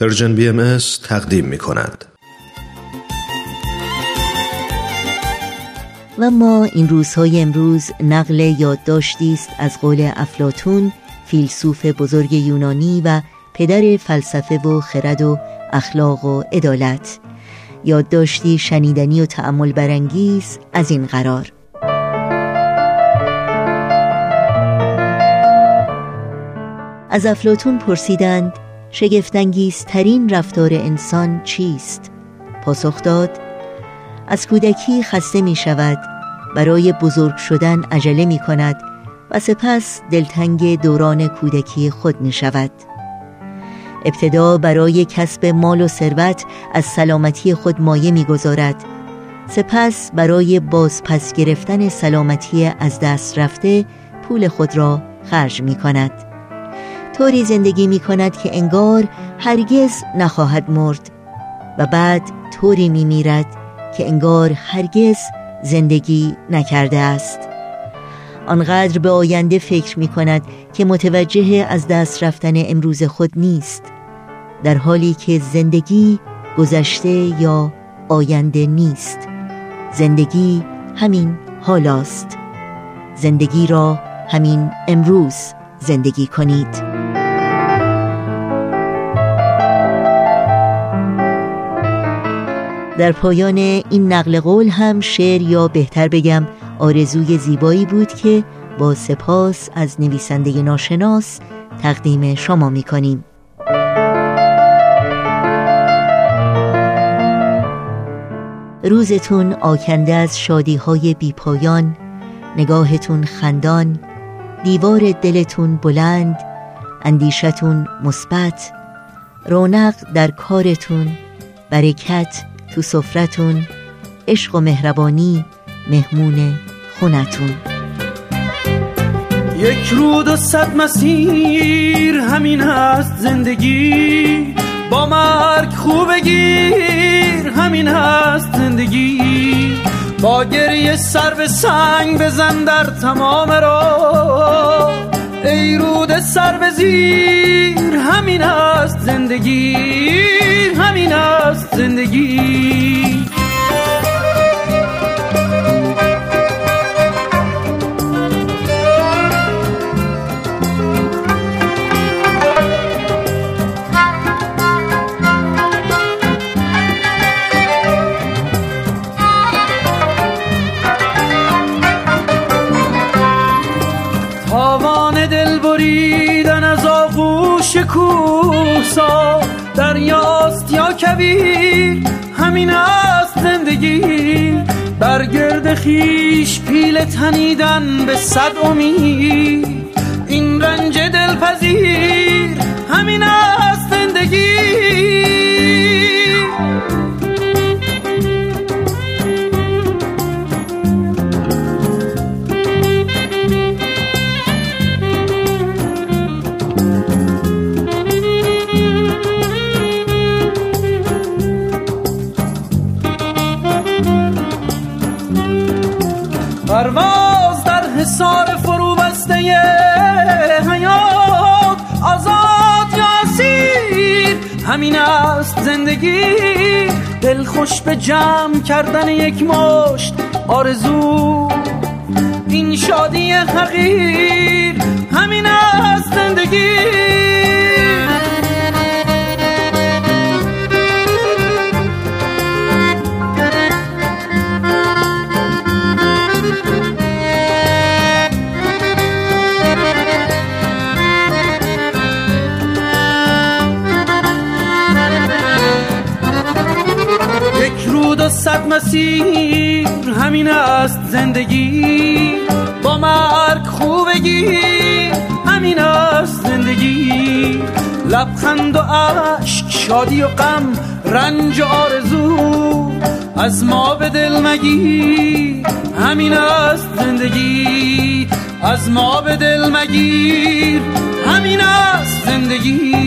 پرژن بی ام تقدیم می کند. و اما این روزهای امروز نقل یادداشتی است از قول افلاتون فیلسوف بزرگ یونانی و پدر فلسفه و خرد و اخلاق و عدالت یادداشتی شنیدنی و تأمل برانگیز از این قرار از افلاتون پرسیدند ترین رفتار انسان چیست؟ پاسخ داد از کودکی خسته می شود برای بزرگ شدن عجله می کند و سپس دلتنگ دوران کودکی خود می شود ابتدا برای کسب مال و ثروت از سلامتی خود مایه می‌گذارد. سپس برای بازپس گرفتن سلامتی از دست رفته پول خود را خرج می کند طوری زندگی می کند که انگار هرگز نخواهد مرد و بعد طوری می میرد که انگار هرگز زندگی نکرده است. آنقدر به آینده فکر می کند که متوجه از دست رفتن امروز خود نیست در حالی که زندگی گذشته یا آینده نیست. زندگی همین حالاست. زندگی را همین امروز زندگی کنید. در پایان این نقل قول هم شعر یا بهتر بگم آرزوی زیبایی بود که با سپاس از نویسنده ناشناس تقدیم شما می کنیم روزتون آکنده از شادی های بی پایان نگاهتون خندان دیوار دلتون بلند اندیشتون مثبت رونق در کارتون برکت تو سفرتون عشق و مهربانی مهمون خونتون. یک رود و صد مسیر همین هست زندگی. با مرگ خوب بگیر همین هست زندگی. با گریه سر به سنگ بزن در تمام را ای رود سر به زیر همین هست زندگی همین است زندگی. بریدن از آغوش کوسا دریاست یا کبیر همین است زندگی. بر گرد خیش پیل تنیدن به صد امید. این رنج دلپذیر همین است زندگی. پرواز در حصار فرو بسته حیات آزاد یا سیر همین است زندگی. دل خوش به جمع کردن یک مشت آرزو این شادی حقیر همین است زندگی. صد مسیر همین است زندگی. با مرگ خوبگی همین است زندگی. لبخند و عشق شادی و غم رنج و آرزو از ما به دل مگیر همین است زندگی. از ما به دل مگیر همین است زندگی.